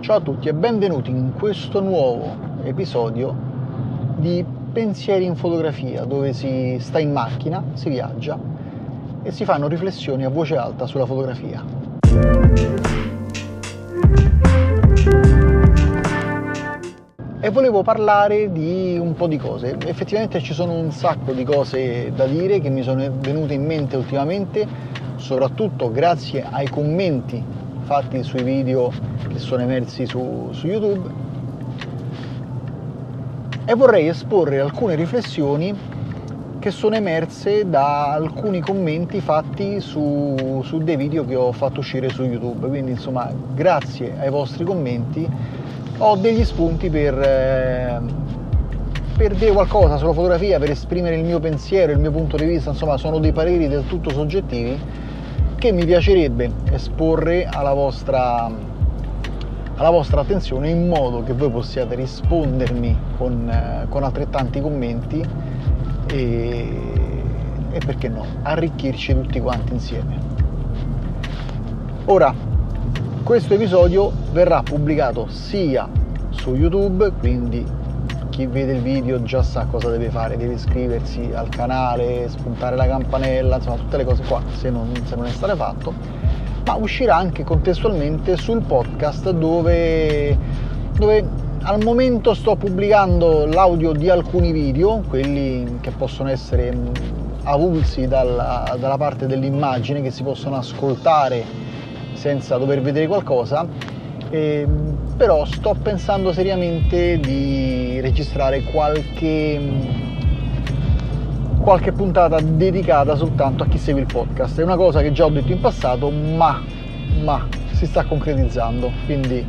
Ciao a tutti e benvenuti in questo nuovo episodio di Pensieri in fotografia dove si sta in macchina, si viaggia e si fanno riflessioni a voce alta sulla fotografia. E volevo parlare di un po' di cose. Effettivamente ci sono un sacco di cose da dire che mi sono venute in mente ultimamente, soprattutto grazie ai commenti fatti sui video che sono emersi su, su YouTube. E vorrei esporre alcune riflessioni che sono emerse da alcuni commenti fatti su, su, dei video che ho fatto uscire su YouTube. Quindi insomma grazie ai vostri commenti ho degli spunti per, eh, per dire qualcosa sulla fotografia, per esprimere il mio pensiero, il mio punto di vista, insomma sono dei pareri del tutto soggettivi che mi piacerebbe esporre alla vostra, alla vostra attenzione in modo che voi possiate rispondermi con, eh, con altrettanti commenti e, e perché no, arricchirci tutti quanti insieme. Ora, questo episodio verrà pubblicato sia su YouTube, quindi chi vede il video già sa cosa deve fare, deve iscriversi al canale, spuntare la campanella, insomma tutte le cose qua se non, se non è stato fatto, ma uscirà anche contestualmente sul podcast dove, dove al momento sto pubblicando l'audio di alcuni video, quelli che possono essere avulsi dalla, dalla parte dell'immagine, che si possono ascoltare senza dover vedere qualcosa. Eh, però sto pensando seriamente di registrare qualche, qualche puntata dedicata soltanto a chi segue il podcast. È una cosa che già ho detto in passato, ma, ma si sta concretizzando, quindi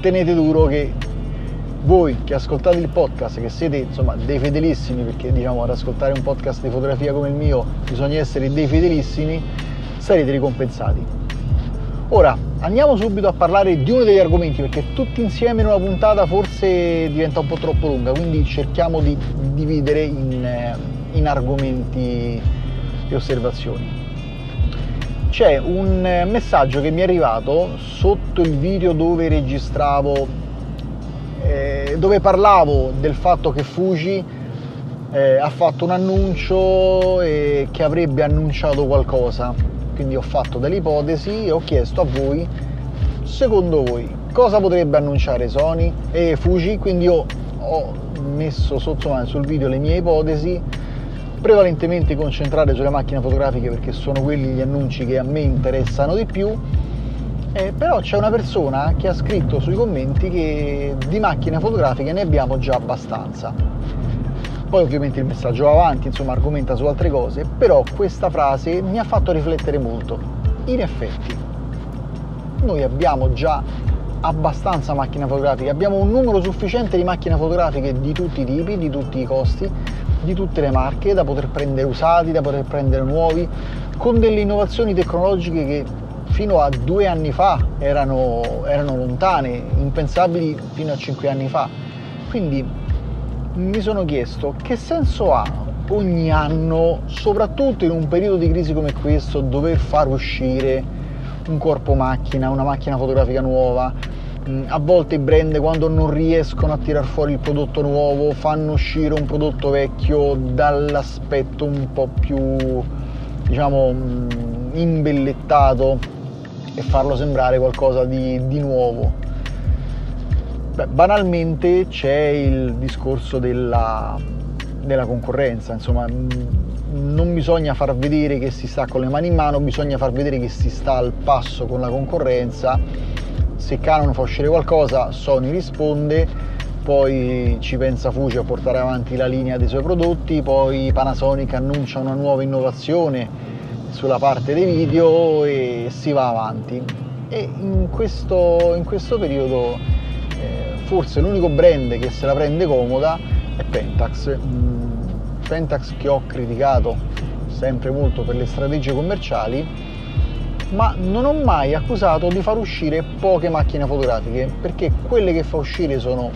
tenete duro che voi che ascoltate il podcast, che siete insomma dei fedelissimi, perché diciamo ad ascoltare un podcast di fotografia come il mio bisogna essere dei fedelissimi, sarete ricompensati. Ora andiamo subito a parlare di uno degli argomenti perché tutti insieme in una puntata forse diventa un po' troppo lunga, quindi cerchiamo di dividere in, eh, in argomenti e osservazioni. C'è un eh, messaggio che mi è arrivato sotto il video dove registravo, eh, dove parlavo del fatto che Fuji eh, ha fatto un annuncio e che avrebbe annunciato qualcosa quindi ho fatto delle ipotesi e ho chiesto a voi, secondo voi, cosa potrebbe annunciare Sony e Fuji, quindi io ho messo sotto mano sul video le mie ipotesi, prevalentemente concentrate sulle macchine fotografiche perché sono quelli gli annunci che a me interessano di più, eh, però c'è una persona che ha scritto sui commenti che di macchine fotografiche ne abbiamo già abbastanza poi ovviamente il messaggio va avanti, insomma argomenta su altre cose, però questa frase mi ha fatto riflettere molto. In effetti, noi abbiamo già abbastanza macchine fotografiche, abbiamo un numero sufficiente di macchine fotografiche di tutti i tipi, di tutti i costi, di tutte le marche, da poter prendere usati, da poter prendere nuovi, con delle innovazioni tecnologiche che fino a due anni fa erano, erano lontane, impensabili fino a cinque anni fa. Quindi mi sono chiesto che senso ha ogni anno, soprattutto in un periodo di crisi come questo, dover far uscire un corpo macchina, una macchina fotografica nuova. Mm, a volte i brand quando non riescono a tirar fuori il prodotto nuovo fanno uscire un prodotto vecchio dall'aspetto un po' più diciamo mm, imbellettato e farlo sembrare qualcosa di, di nuovo Beh, banalmente c'è il discorso della, della concorrenza, insomma non bisogna far vedere che si sta con le mani in mano, bisogna far vedere che si sta al passo con la concorrenza. Se Canon fa uscire qualcosa, Sony risponde, poi ci pensa Fuji a portare avanti la linea dei suoi prodotti, poi Panasonic annuncia una nuova innovazione sulla parte dei video e si va avanti. E in questo, in questo periodo forse l'unico brand che se la prende comoda è Pentax. Mm, Pentax che ho criticato sempre molto per le strategie commerciali, ma non ho mai accusato di far uscire poche macchine fotografiche, perché quelle che fa uscire sono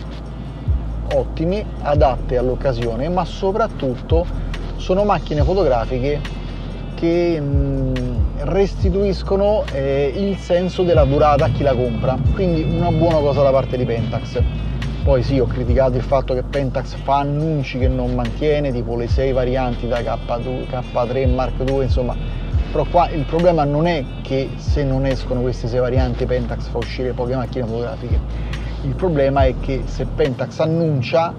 ottime, adatte all'occasione, ma soprattutto sono macchine fotografiche che mh, mm, restituiscono eh, il senso della durata a chi la compra, quindi una buona cosa da parte di Pentax. Poi sì, ho criticato il fatto che Pentax fa annunci che non mantiene, tipo le 6 varianti da K2, K3 Mark II, insomma, però qua il problema non è che se non escono queste 6 varianti Pentax fa uscire poche macchine fotografiche, il problema è che se Pentax annuncia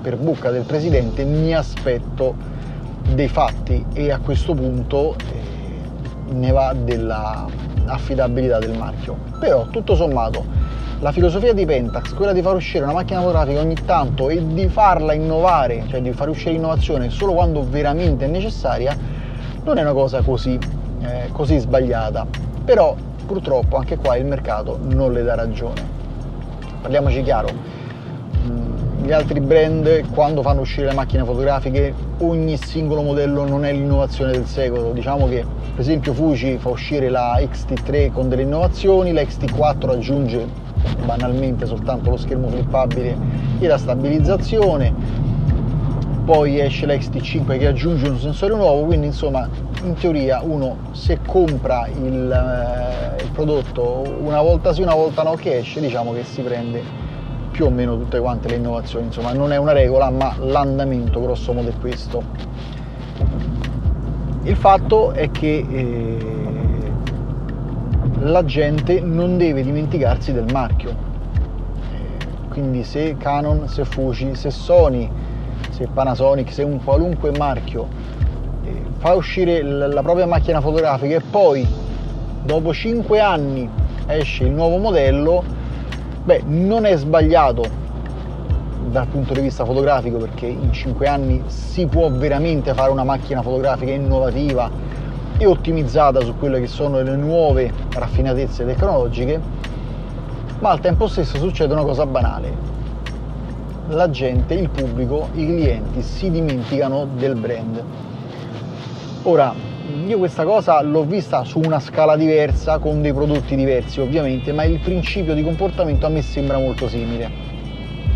per bocca del presidente mi aspetto dei fatti. E a questo punto eh, ne va della affidabilità del marchio. Però tutto sommato la filosofia di Pentax, quella di far uscire una macchina fotografica ogni tanto e di farla innovare, cioè di far uscire innovazione solo quando veramente è necessaria, non è una cosa così, eh, così sbagliata. Però purtroppo anche qua il mercato non le dà ragione. Parliamoci chiaro, gli altri brand quando fanno uscire le macchine fotografiche ogni singolo modello non è l'innovazione del secolo. Diciamo che per esempio Fuji fa uscire la XT3 con delle innovazioni la XT4 aggiunge banalmente soltanto lo schermo flippabile e la stabilizzazione. Poi esce la XT5 che aggiunge un sensore nuovo quindi insomma in teoria uno se compra il, eh, il prodotto una volta sì una volta no che esce diciamo che si prende più o meno tutte quante le innovazioni insomma non è una regola ma l'andamento grosso modo è questo il fatto è che eh, la gente non deve dimenticarsi del marchio. Eh, quindi se Canon, se Fuji, se Sony, se Panasonic, se un qualunque marchio eh, fa uscire la propria macchina fotografica e poi dopo 5 anni esce il nuovo modello, beh, non è sbagliato dal punto di vista fotografico perché in 5 anni si può veramente fare una macchina fotografica innovativa e ottimizzata su quelle che sono le nuove raffinatezze tecnologiche, ma al tempo stesso succede una cosa banale. La gente, il pubblico, i clienti si dimenticano del brand. Ora, io questa cosa l'ho vista su una scala diversa, con dei prodotti diversi ovviamente, ma il principio di comportamento a me sembra molto simile.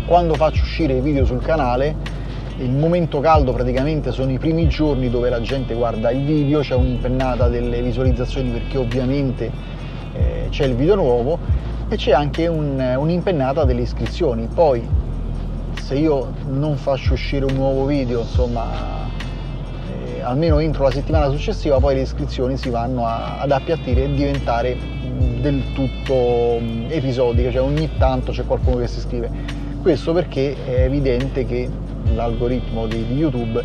Quando faccio uscire i video sul canale, il momento caldo praticamente sono i primi giorni dove la gente guarda il video, c'è un'impennata delle visualizzazioni perché ovviamente eh, c'è il video nuovo e c'è anche un, un'impennata delle iscrizioni. Poi se io non faccio uscire un nuovo video, insomma, almeno entro la settimana successiva, poi le iscrizioni si vanno a, ad appiattire e diventare del tutto episodiche, cioè ogni tanto c'è qualcuno che si iscrive. Questo perché è evidente che l'algoritmo di, di YouTube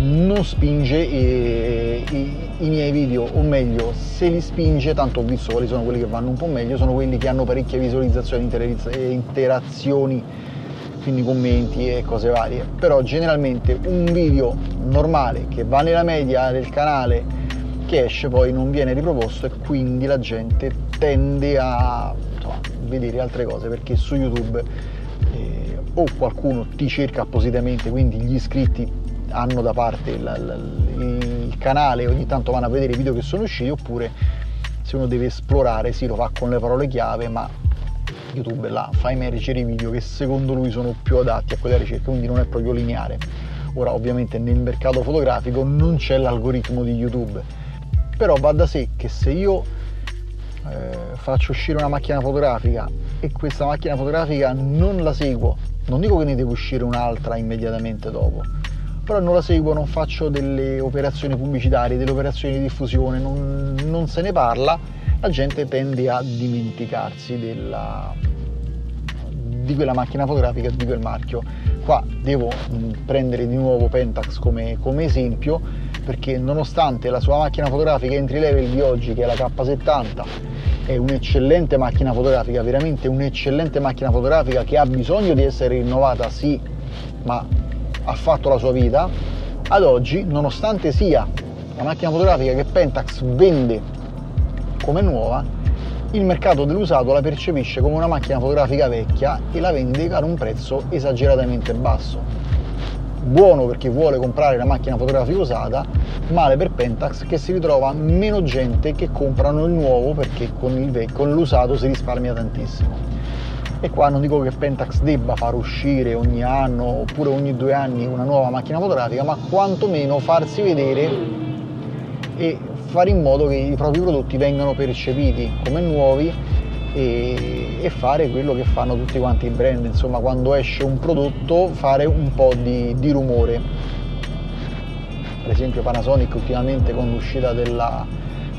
non spinge i, i, i, miei video, o meglio, se li spinge, tanto ho visto quali sono quelli che vanno un po' meglio, sono quelli che hanno parecchie visualizzazioni e interazioni, quindi commenti e cose varie. Però generalmente un video normale che va nella media del canale che esce poi non viene riproposto e quindi la gente tende a vedere altre cose perché su YouTube o qualcuno ti cerca appositamente, quindi gli iscritti hanno da parte il, il, canale ogni tanto vanno a vedere i video che sono usciti, oppure se uno deve esplorare, sì, lo fa con le parole chiave, ma YouTube là fa emergere i video che secondo lui sono più adatti a quella ricerca, quindi non è proprio lineare. Ora ovviamente nel mercato fotografico non c'è l'algoritmo di YouTube, però va da sé che se io eh, faccio uscire una macchina fotografica e questa macchina fotografica non la seguo non dico che ne deve uscire un'altra immediatamente dopo, però non la seguo, non faccio delle operazioni pubblicitarie, delle operazioni di diffusione, non, non se ne parla, la gente tende a dimenticarsi della, di quella macchina fotografica, di quel marchio. Qua devo prendere di nuovo Pentax come, come esempio perché nonostante la sua macchina fotografica entry level di oggi che è la K70 è un'eccellente macchina fotografica, veramente un'eccellente macchina fotografica che ha bisogno di essere rinnovata, sì, ma ha fatto la sua vita. Ad oggi, nonostante sia la macchina fotografica che Pentax vende come nuova, il mercato dell'usato la percepisce come una macchina fotografica vecchia e la vende ad un prezzo esageratamente basso buono per chi vuole comprare una macchina fotografica usata, male per Pentax che si ritrova meno gente che comprano il nuovo perché con, il, con l'usato si risparmia tantissimo. E qua non dico che Pentax debba far uscire ogni anno oppure ogni due anni una nuova macchina fotografica, ma quantomeno farsi vedere e fare in modo che i propri prodotti vengano percepiti come nuovi e, e, fare quello che fanno tutti quanti i brand, insomma quando esce un prodotto fare un po' di, di rumore. Per esempio Panasonic ultimamente con l'uscita della,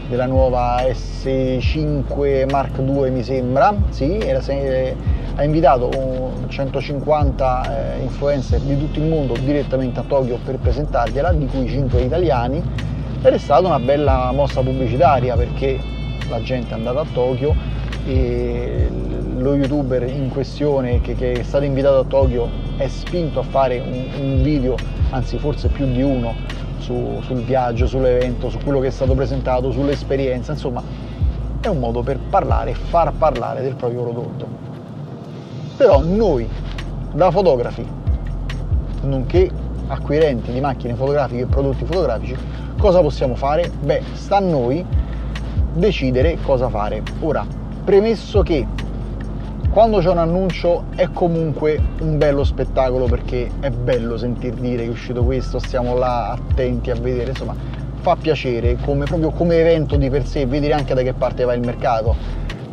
della nuova S5 Mark II mi sembra, sì, era, ha invitato 150 eh, influencer di tutto il mondo direttamente a Tokyo per presentargliela, di cui 5 italiani, ed è stata una bella mossa pubblicitaria perché la gente è andata a Tokyo e lo youtuber in questione che, che è stato invitato a Tokyo è spinto a fare un, un video, anzi forse più di uno, su, sul viaggio, sull'evento, su quello che è stato presentato, sull'esperienza, insomma è un modo per parlare e far parlare del proprio prodotto. Però noi, da fotografi, nonché acquirenti di macchine fotografiche e prodotti fotografici, cosa possiamo fare? Beh, sta a noi decidere cosa fare. Ora, premesso che quando c'è un annuncio è comunque un bello spettacolo perché è bello sentir dire che è uscito questo, stiamo là attenti a vedere, insomma fa piacere come, proprio come evento di per sé vedere anche da che parte va il mercato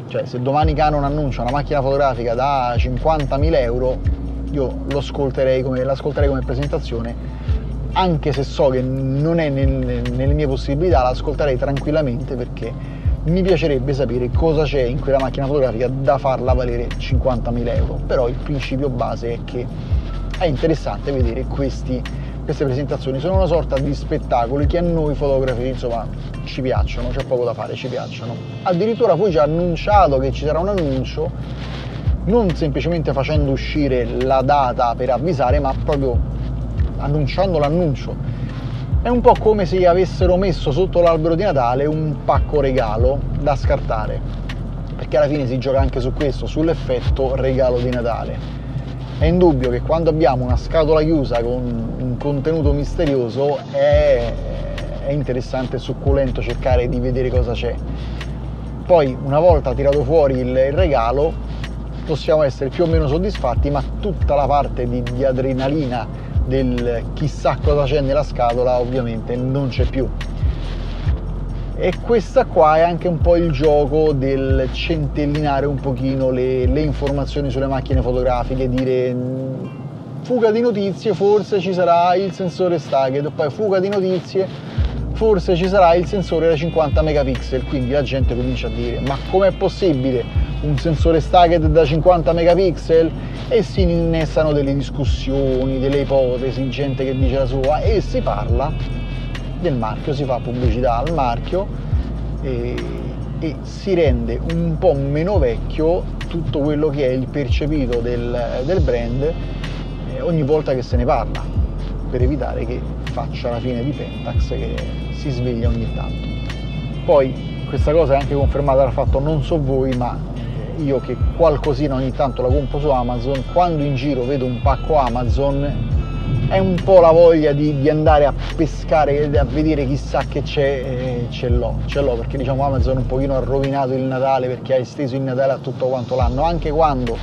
cioè se domani Canon annuncia una macchina fotografica da 50.000 euro, io lo ascolterei come, l'ascolterei come presentazione, anche se so che non è nel, nelle mie possibilità, l'ascolterei tranquillamente perché mi piacerebbe sapere cosa c'è in quella macchina fotografica da farla valere 50.000 euro. Però il principio base è che è interessante vedere questi queste presentazioni sono una sorta di spettacoli che a noi fotografi insomma ci piacciono, c'è poco da fare, ci piacciono. Addirittura poi ci ha annunciato che ci sarà un annuncio, non semplicemente facendo uscire la data per avvisare, ma proprio annunciando l'annuncio. È un po' come se avessero messo sotto l'albero di Natale un pacco regalo da scartare, perché alla fine si gioca anche su questo, sull'effetto regalo di Natale è indubbio che quando abbiamo una scatola chiusa con un contenuto misterioso è, è interessante e succulento cercare di vedere cosa c'è. Poi una volta tirato fuori il, il regalo possiamo essere più o meno soddisfatti, ma tutta la parte di, di adrenalina del chissà cosa c'è nella scatola ovviamente non c'è più. E questa qua è anche un po' il gioco del centellinare un pochino le, le informazioni sulle macchine fotografiche, dire fuga di notizie, forse ci sarà il sensore Stargate, poi fuga di notizie, forse ci sarà il sensore da 50 megapixel, quindi la gente comincia a dire ma com'è possibile un sensore Stargate da 50 megapixel? E si innestano delle discussioni, delle ipotesi, gente che dice la sua e si parla del marchio, si fa pubblicità al marchio e, e si rende un po' meno vecchio tutto quello che è il percepito del, del brand eh, ogni volta che se ne parla per evitare che faccia la fine di Pentax che si sveglia ogni tanto. Poi questa cosa è anche confermata dal fatto, non so voi, ma io che qualcosina ogni tanto la compro su Amazon, quando in giro vedo un pacco Amazon è un po' la voglia di, di andare a pescare, a vedere chissà che c'è, eh, ce l'ho, ce l'ho perché diciamo Amazon un pochino ha rovinato il Natale perché ha esteso il Natale a tutto quanto l'anno, anche quando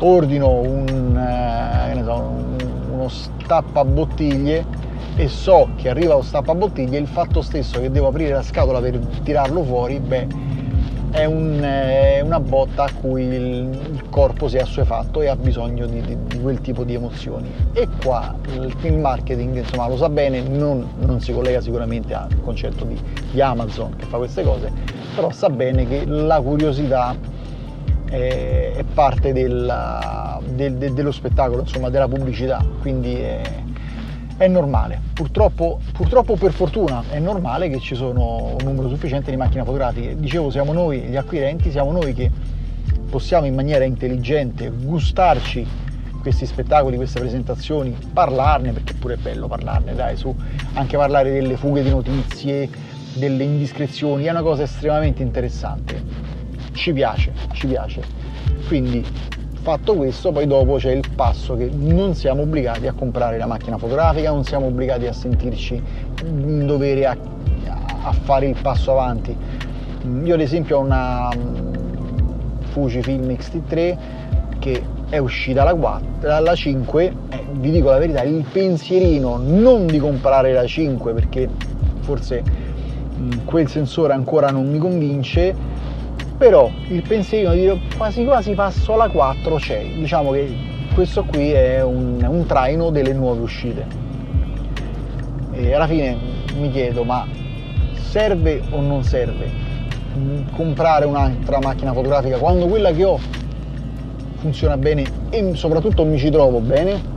ordino un, eh, so, un, uno stappabottiglie e so che arriva lo stappabottiglie, il fatto stesso che devo aprire la scatola per tirarlo fuori, beh è, un, è, una botta a cui il, il, corpo si è assuefatto e ha bisogno di, di, di, quel tipo di emozioni. E qua il, il marketing insomma, lo sa bene, non, non, si collega sicuramente al concetto di, di Amazon che fa queste cose, però sa bene che la curiosità è, è parte della, del, de, dello spettacolo, insomma, della pubblicità, quindi è, è normale. Purtroppo, purtroppo, per fortuna è normale che ci sono un numero sufficiente di macchine fotografiche. Dicevo, siamo noi gli acquirenti, siamo noi che possiamo in maniera intelligente gustarci questi spettacoli, queste presentazioni, parlarne, perché pure è bello parlarne, dai, su anche parlare delle fughe di notizie, delle indiscrezioni, è una cosa estremamente interessante. Ci piace, ci piace. Quindi Fatto questo, poi dopo c'è il passo che non siamo obbligati a comprare la macchina fotografica, non siamo obbligati a sentirci in dovere a, a fare il passo avanti. Io ad esempio ho una mm, Fujifilm X-T3 che è uscita la, 4, la 5 eh, vi dico la verità il pensierino non di comprare la 5 perché forse quel sensore ancora non mi convince, però il pensierino di dire quasi quasi passo alla 4 c'è, diciamo che questo qui è un, un traino delle nuove uscite. E alla fine mi chiedo, ma serve o non serve comprare un'altra macchina fotografica quando quella che ho funziona bene e soprattutto mi ci trovo bene?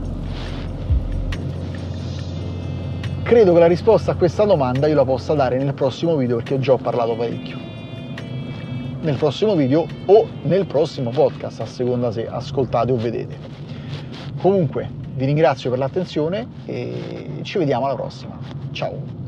Credo che la risposta a questa domanda io la possa dare nel prossimo video perché già ho parlato parecchio. Nel prossimo video o nel prossimo podcast, a seconda se ascoltate o vedete. Comunque, vi ringrazio per l'attenzione e ci vediamo alla prossima. Ciao!